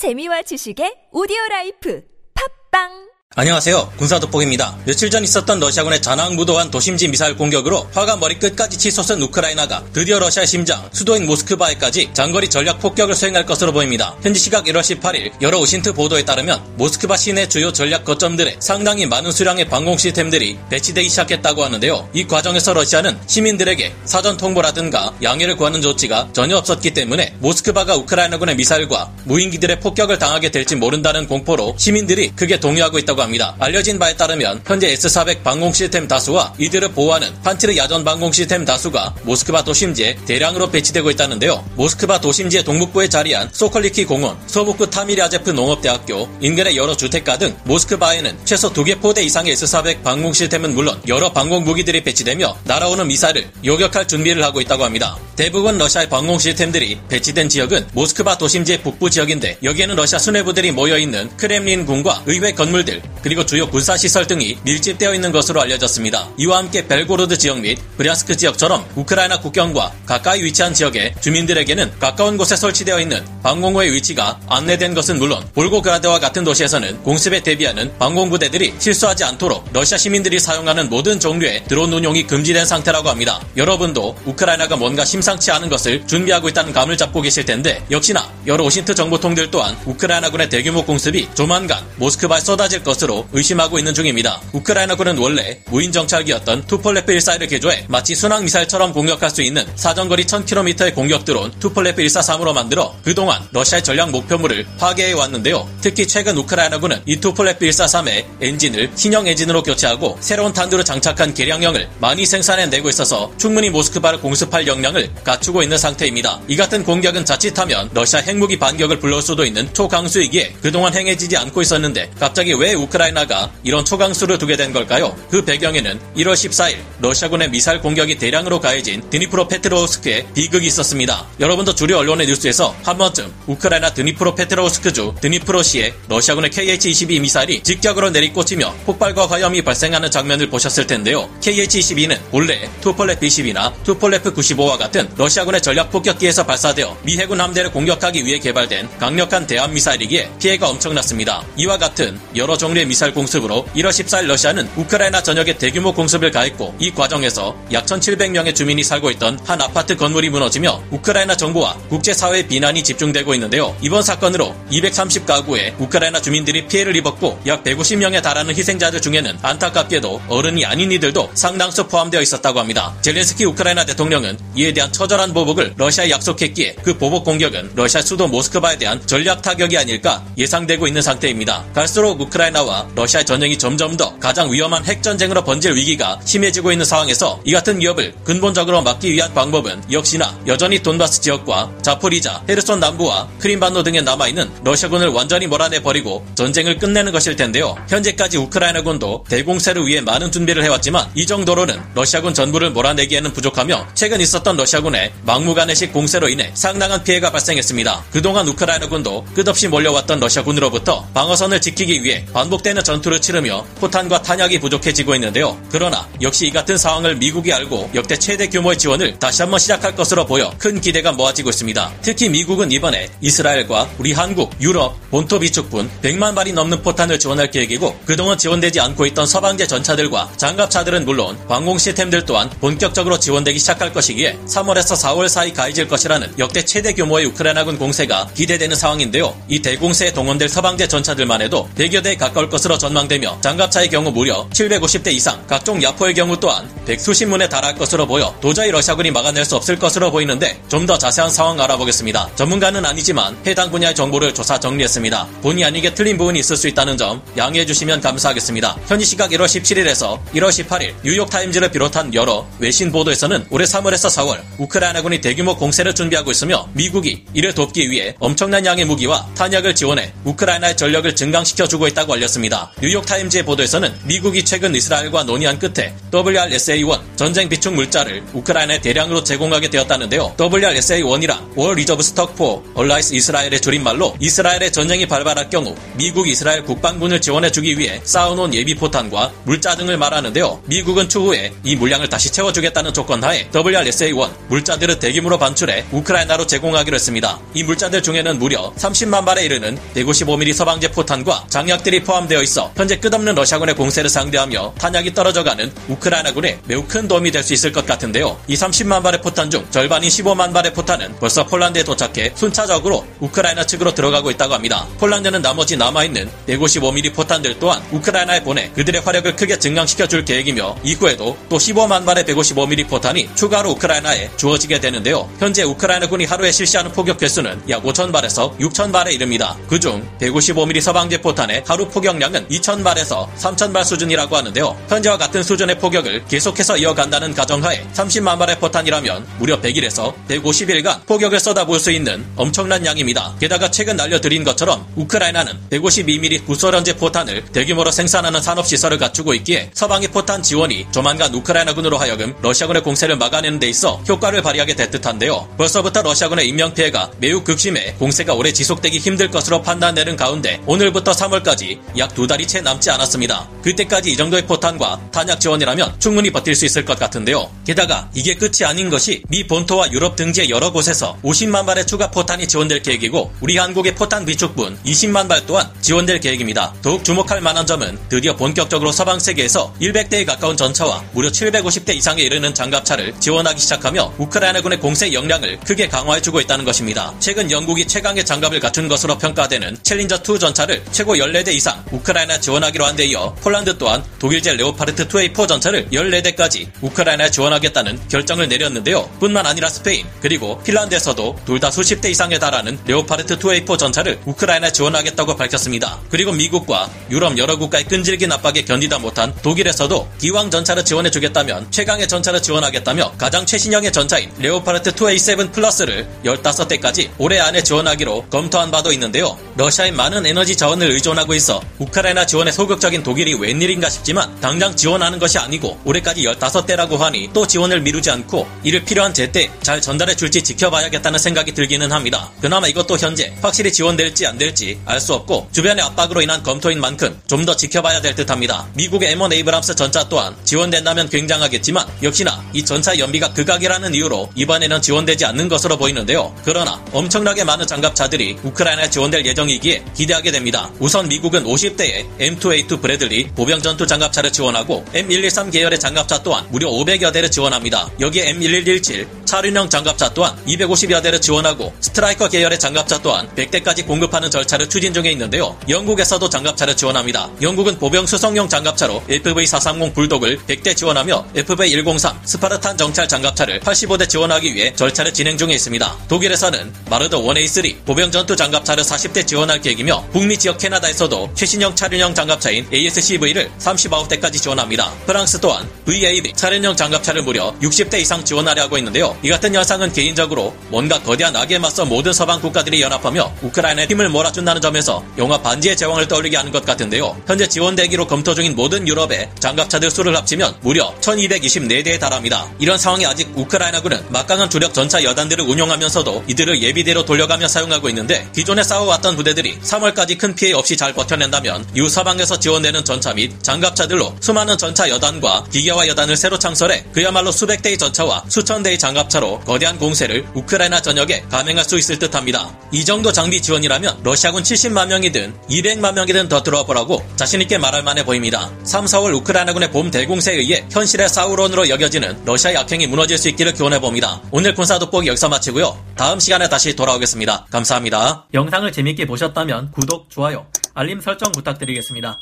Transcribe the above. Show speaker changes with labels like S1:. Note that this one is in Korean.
S1: 재미와 지식의 오디오 라이프. 팟빵
S2: 안녕하세요. 군사돋보기입니다. 며칠 전 있었던 러시아군의 잔학무도한 도심지 미사일 공격으로 화가 머리끝까지 치솟은 우크라이나가 드디어 러시아 심장 수도인 모스크바에까지 장거리 전략 폭격을 수행할 것으로 보입니다. 현지 시각 1월 18일 여러 OSINT 보도에 따르면 모스크바 시내 주요 전략 거점들에 상당히 많은 수량의 방공 시스템들이 배치되기 시작했다고 하는데요. 이 과정에서 러시아는 시민들에게 사전 통보라든가 양해를 구하는 조치가 전혀 없었기 때문에 모스크바가 우크라이나군의 미사일과 무인기들의 폭격을 당하게 될지 모른다는 공포로 시민들이 크게 동요하고 있다고 있다고 합니다. 알려진 바에 따르면 현재 S400 방공 시스템 다수와 이들을 보호하는 판치르 야전 방공 시스템 다수가 모스크바 도심지에 대량으로 배치되고 있다는데요. 모스크바 도심지의 동북부에 자리한 소콜니키 공원, 서북부 티미리아제프 농업대학교, 인근의 여러 주택가 등 모스크바에는 최소 두개 포대 이상의 S400 방공 시스템은 물론 여러 방공 무기들이 배치되며 날아오는 미사일을 요격할 준비를 하고 있다고 합니다. 대부분 러시아의 방공 시스템들이 배치된 지역은 모스크바 도심지의 북부 지역인데 여기에는 러시아 수뇌부들이 모여있는 크렘린 궁과 의회 건물들, 그리고 주요 군사시설 등이 밀집되어 있는 것으로 알려졌습니다. 이와 함께 벨고로드 지역 및 브리얀스크 지역처럼 우크라이나 국경과 가까이 위치한 지역의 주민들에게는 가까운 곳에 설치되어 있는 방공호의 위치가 안내된 것은 물론 볼고그라드와 같은 도시에서는 공습에 대비하는 방공부대들이 실수하지 않도록 러시아 시민들이 사용하는 모든 종류의 드론 운용이 금지된 상태라고 합니다. 여러분도 우크라이나가 뭔가 심상치 않은 것을 준비하고 있다는 감을 잡고 계실 텐데 역시나 여러 OSINT 정보통들 또한 우크라이나군의 대규모 공습이 조만간 모스크바에 쏟아질 것 것으로 의심하고 있는 중입니다. 우크라이나군은 원래 무인 정찰기였던 투폴레프 141을 개조해 마치 순항 미사일처럼 공격할 수 있는 사정거리 1000km의 공격 드론 투폴레프 143으로 만들어 그동안 러시아의 전략 목표물을 파괴해 왔는데요. 특히 최근 우크라이나군은 이 투폴레프 143의 엔진을 신형 엔진으로 교체하고 새로운 탄두로 장착한 개량형을 많이 생산해내고 있어서 충분히 모스크바를 공습할 역량을 갖추고 있는 상태입니다. 이 같은 공격은 자칫하면 러시아 핵무기 반격을 불러올 수도 있는 초강수이기에 그동안 행해지지 않고 있었는데 갑자기 왜 우크라이나 가 이런 초강수를 두게 된 걸까요? 그 배경에는 1월 14일 러시아군의 미사일 공격이 대량으로 가해진 드니프로 페트로우스크에 비극이 있었습니다. 여러분도 주류 언론의 뉴스에서 한 번쯤 우크라이나 드니프로 페트로우스크주 드니프로시에 러시아군의 KH-22 미사일이 직격으로 내리꽂히며 폭발과 화염이 발생하는 장면을 보셨을 텐데요. KH-22는 본래 투폴레프 20이나 투폴레프 95와 같은 러시아군의 전략 폭격기에서 발사되어 미 해군 함대를 공격하기 위해 개발된 강력한 대함 미사일이기에 피해가 엄청났습니다. 이와 같은 여러 종 종류의 미사일 공습으로 1월 14일 러시아는 우크라이나 전역에 대규모 공습을 가했고 이 과정에서 약 1,700명의 주민이 살고 있던 한 아파트 건물이 무너지며 우크라이나 정부와 국제사회의 비난이 집중되고 있는데요. 이번 사건으로 230가구의 우크라이나 주민들이 피해를 입었고 약 150명에 달하는 희생자들 중에는 안타깝게도 어른이 아닌 이들도 상당수 포함되어 있었다고 합니다. 젤렌스키 우크라이나 대통령은 이에 대한 처절한 보복을 러시아에 약속했기에 그 보복 공격은 러시아 수도 모스크바에 대한 전략 타격이 아닐까 예상되고 있는 상태입니다. 갈수록 우크라이나 우크라이 나와 러시아의 전쟁이 점점 더 가장 위험한 핵전쟁으로 번질 위기가 심해지고 있는 상황에서 이 같은 위협을 근본적으로 막기 위한 방법은 역시나 여전히 돈바스 지역과 자포리자, 헤르손 남부와 크림반도 등에 남아있는 러시아군을 완전히 몰아내버리고 전쟁을 끝내는 것일 텐데요. 현재까지 우크라이나군도 대공세를 위해 많은 준비를 해왔지만 이 정도로는 러시아군 전부를 몰아내기에는 부족하며 최근 있었던 러시아군의 막무가내식 공세로 인해 상당한 피해가 발생했습니다. 그동안 우크라이나군도 끝없이 몰려왔던 러시아군으로부터 방어선을 지키기 위해 반 복되는 전투를 치르며 포탄과 탄약이 부족해지고 있는데요. 그러나 역시 이 같은 상황을 미국이 알고 역대 최대 규모의 지원을 다시 한번 시작할 것으로 보여 큰 기대가 모아지고 있습니다. 특히 미국은 이번에 이스라엘과 우리 한국, 유럽, 본토 비축분 100만 발이 넘는 포탄을 지원할 계획이고 그동안 지원되지 않고 있던 서방제 전차들과 장갑차들은 물론 방공 시스템들 또한 본격적으로 지원되기 시작할 것이기에 3월에서 4월 사이 가해질 것이라는 역대 최대 규모의 우크라이나군 공세가 기대되는 상황인데요. 이 대공세에 동원될 서방제 전차들만 해도 100여 대 가까 울 것으로 전망되며 장갑차의 경우 무려 750대 이상, 각종 야포의 경우 또한 백수십 문에 달할 것으로 보여 도저히 러시아군이 막아낼 수 없을 것으로 보이는데 좀 더 자세한 상황 알아보겠습니다. 전문가는 아니지만 해당 분야의 정보를 조사 정리했습니다. 본의 아니게 틀린 부분이 있을 수 있다는 점 양해해 주시면 감사하겠습니다. 현지 시각 1월 17일에서 1월 18일 뉴욕타임즈를 비롯한 여러 외신 보도에서는 올해 3월에서 4월 우크라이나군이 대규모 공세를 준비하고 있으며 미국이 이를 돕기 위해 엄청난 양의 무기와 탄약을 지원해 우크라이나의 전력을 증강시켜 주고 있다고 알렸습니다. 발표했습니다. 뉴욕타임즈의 보도에서는 미국이 최근 이스라엘과 논의한 끝에 WRSA-1 전쟁 비축 물자를 우크라이나에 대량으로 제공하게 되었다는데요. WRSA-1이란 War Reserve Stock for Allies Israel의 줄임말로 이스라엘의 전쟁이 발발할 경우 미국 이스라엘 국방군을 지원해주기 위해 쌓아놓은 예비 포탄과 물자 등을 말하는데요. 미국은 추후에 이 물량을 다시 채워주겠다는 조건 하에 WRSA-1 물자들을 대규모로 반출해 우크라이나로 제공하기로 했습니다. 이 물자들 중에는 무려 30만 발에 이르는 155mm 서방제 포탄과 장약들이 포함 되어 있어 현재 끝없는 러시아군의 공세를 상대하며 탄약이 떨어져가는 우크라이나군에 매우 큰 도움이 될 수 있을 것 같은데요. 이 30만 발의 포탄 중 절반인 15만 발의 포탄은 벌써 폴란드에 도착해 순차적으로 우크라이나 측으로 들어가고 있다고 합니다. 폴란드는 나머지 남아있는 155mm 포탄들 또한 우크라이나에 보내 그들의 화력을 크게 증강시켜 줄 계획이며 이후에도 또 15만 발의 155mm 포탄이 추가로 우크라이나에 주어지게 되는데요. 현재 우크라이나군이 하루에 실시하는 포격 횟수는 약 5천 발에서 6천 발에 이릅니다. 그중 155mm 서방제 포탄의 하루 포격 량은 2천 발에서 3천 발 수준이라고 하는데요. 현재와 같은 수준의 포격을 계속해서 이어간다는 가정하에 30만 발의 포탄이라면 무려 100일에서 150일간 포격을 쏟아부을 수 있는 엄청난 양입니다. 게다가 최근 알려드린 것처럼 우크라이나는 152mm 구소련제 포탄을 대규모로 생산하는 산업시설을 갖추고 있기에 서방의 포탄 지원이 조만간 우크라이나군으로 하여금 러시아군의 공세를 막아내는 데 있어 효과를 발휘하게 될 듯한데요. 벌써부터 러시아군의 인명피해가 매우 극심해 공세가 오래 지속되기 힘들 것으로 판단되는 가운데 오늘부터 3월까지 약 두 달이 채 남지 않았습니다. 그때까지 이 정도의 포탄과 탄약 지원이라면 충분히 버틸 수 있을 것 같은데요. 게다가 이게 끝이 아닌 것이 미 본토와 유럽 등지의 여러 곳에서 50만 발의 추가 포탄이 지원될 계획이고 우리 한국의 포탄 비축분 20만 발 또한 지원될 계획입니다. 더욱 주목할 만한 점은 드디어 본격적으로 서방 세계에서 100대에 가까운 전차와 무려 750대 이상에 이르는 장갑차를 지원하기 시작하며 우크라이나군의 공세 역량을 크게 강화해주고 있다는 것입니다. 최근 영국이 최강의 장갑을 갖춘 것으로 평가되는 챌린저2 전차를 최고 14대 이상 우크라이나 지원하기로 한 데 이어 폴란드 또한 독일제 레오파르트 2A4 전차를 14대까지 우크라이나에 지원하겠다는 결정을 내렸는데요. 뿐만 아니라 스페인 그리고 핀란드에서도 둘 다 수십 대 이상에 달하는 레오파르트 2A4 전차를 우크라이나에 지원하겠다고 밝혔습니다. 그리고 미국과 유럽 여러 국가의 끈질긴 압박에 견디다 못한 독일에서도 기왕 전차를 지원해주겠다면 최강의 전차를 지원하겠다며 가장 최신형의 전차인 레오파르트 2A7 플러스를 15대까지 올해 안에 지원하기로 검토한 바도 있는데요. 러시아의 많은 에너지 자원을 의존하고 있어 우크라이나 지원에 소극적인 독일이 웬일인가 싶지만 당장 지원하는 것이 아니고 올해까지 15대라고 하니 또 지원을 미루지 않고 이를 필요한 제때 잘 전달해 줄지 지켜봐야겠다는 생각이 들기는 합니다. 그나마 이것도 현재 확실히 지원될지 안 될지 알 수 없고 주변의 압박으로 인한 검토인 만큼 좀 더 지켜봐야 될 듯합니다. 미국의 M1 에이브람스 전차 또한 지원된다면 굉장하겠지만 역시나 이 전차 연비가 극악이라는 이유로 이번에는 지원되지 않는 것으로 보이는데요. 그러나 엄청나게 많은 장갑차들이 우크라이나에 지원될 예정이기에 기대하게 됩니다. 우선 미국은 50 대의 M2A2 브래들리 보병 전투 장갑차를 지원하고 M113 계열의 장갑차 또한 무려 500여 대를 지원합니다. 여기에 M1117 차륜형 장갑차 또한 250여 대를 지원하고 스트라이커 계열의 장갑차 또한 100대까지 공급하는 절차를 추진 중에 있는데요. 영국에서도 장갑차를 지원합니다. 영국은 보병 수송용 장갑차로 FV430 불독을 100대 지원하며 FV103 스파르탄 정찰 장갑차를 85대 지원하기 위해 절차를 진행 중에 있습니다. 독일에서는 마르더 1A3 보병 전투 장갑차를 40대 지원할 계획이며 북미 지역 캐나다에서도 최신형 차륜형 장갑차인 ASCV를 39대까지 지원합니다. 프랑스 또한 VAB 차륜형 장갑차를 무려 60대 이상 지원하려 하고 있는데요. 이 같은 현상은 개인적으로 뭔가 거대한 악에 맞서 모든 서방 국가들이 연합하며 우크라이나에 힘을 몰아준다는 점에서 영화 반지의 제왕을 떠올리게 하는 것 같은데요. 현재 지원되기로 검토 중인 모든 유럽의 장갑차들 수를 합치면 무려 1224대에 달합니다. 이런 상황에 아직 우크라이나군은 막강한 주력 전차 여단들을 운용하면서도 이들을 예비대로 돌려가며 사용하고 있는데 기존에 싸워왔던 부대들이 3월까지 큰 피해 없이 잘 버텨낸다면 이후 서방에서 지원되는 전차 및 장갑차들로 수많은 전차 여단과 기계화 여단을 새로 창설해 그야말로 수백 대의 전차와 수천 대의 장갑 차로 거대한 공세를 우크라이나 전역에 감행할 수 있을 듯합니다. 이 정도 장비 지원이라면 러시아군 70만 명이든 200만 명이든 더 들어와 보라고 자신있게 말할 만해 보입니다. 3, 4월 우크라이나군의 봄 대공세에 의해 현실의 사우론으로 여겨지는 러시아의 악행이 무너질 수 있기를 기원해 봅니다. 오늘 군사 돋보기 여기서 마치고요. 다음 시간에 다시 돌아오겠습니다. 감사합니다.
S3: 영상을 재밌게 보셨다면 구독, 좋아요, 알림 설정 부탁드리겠습니다.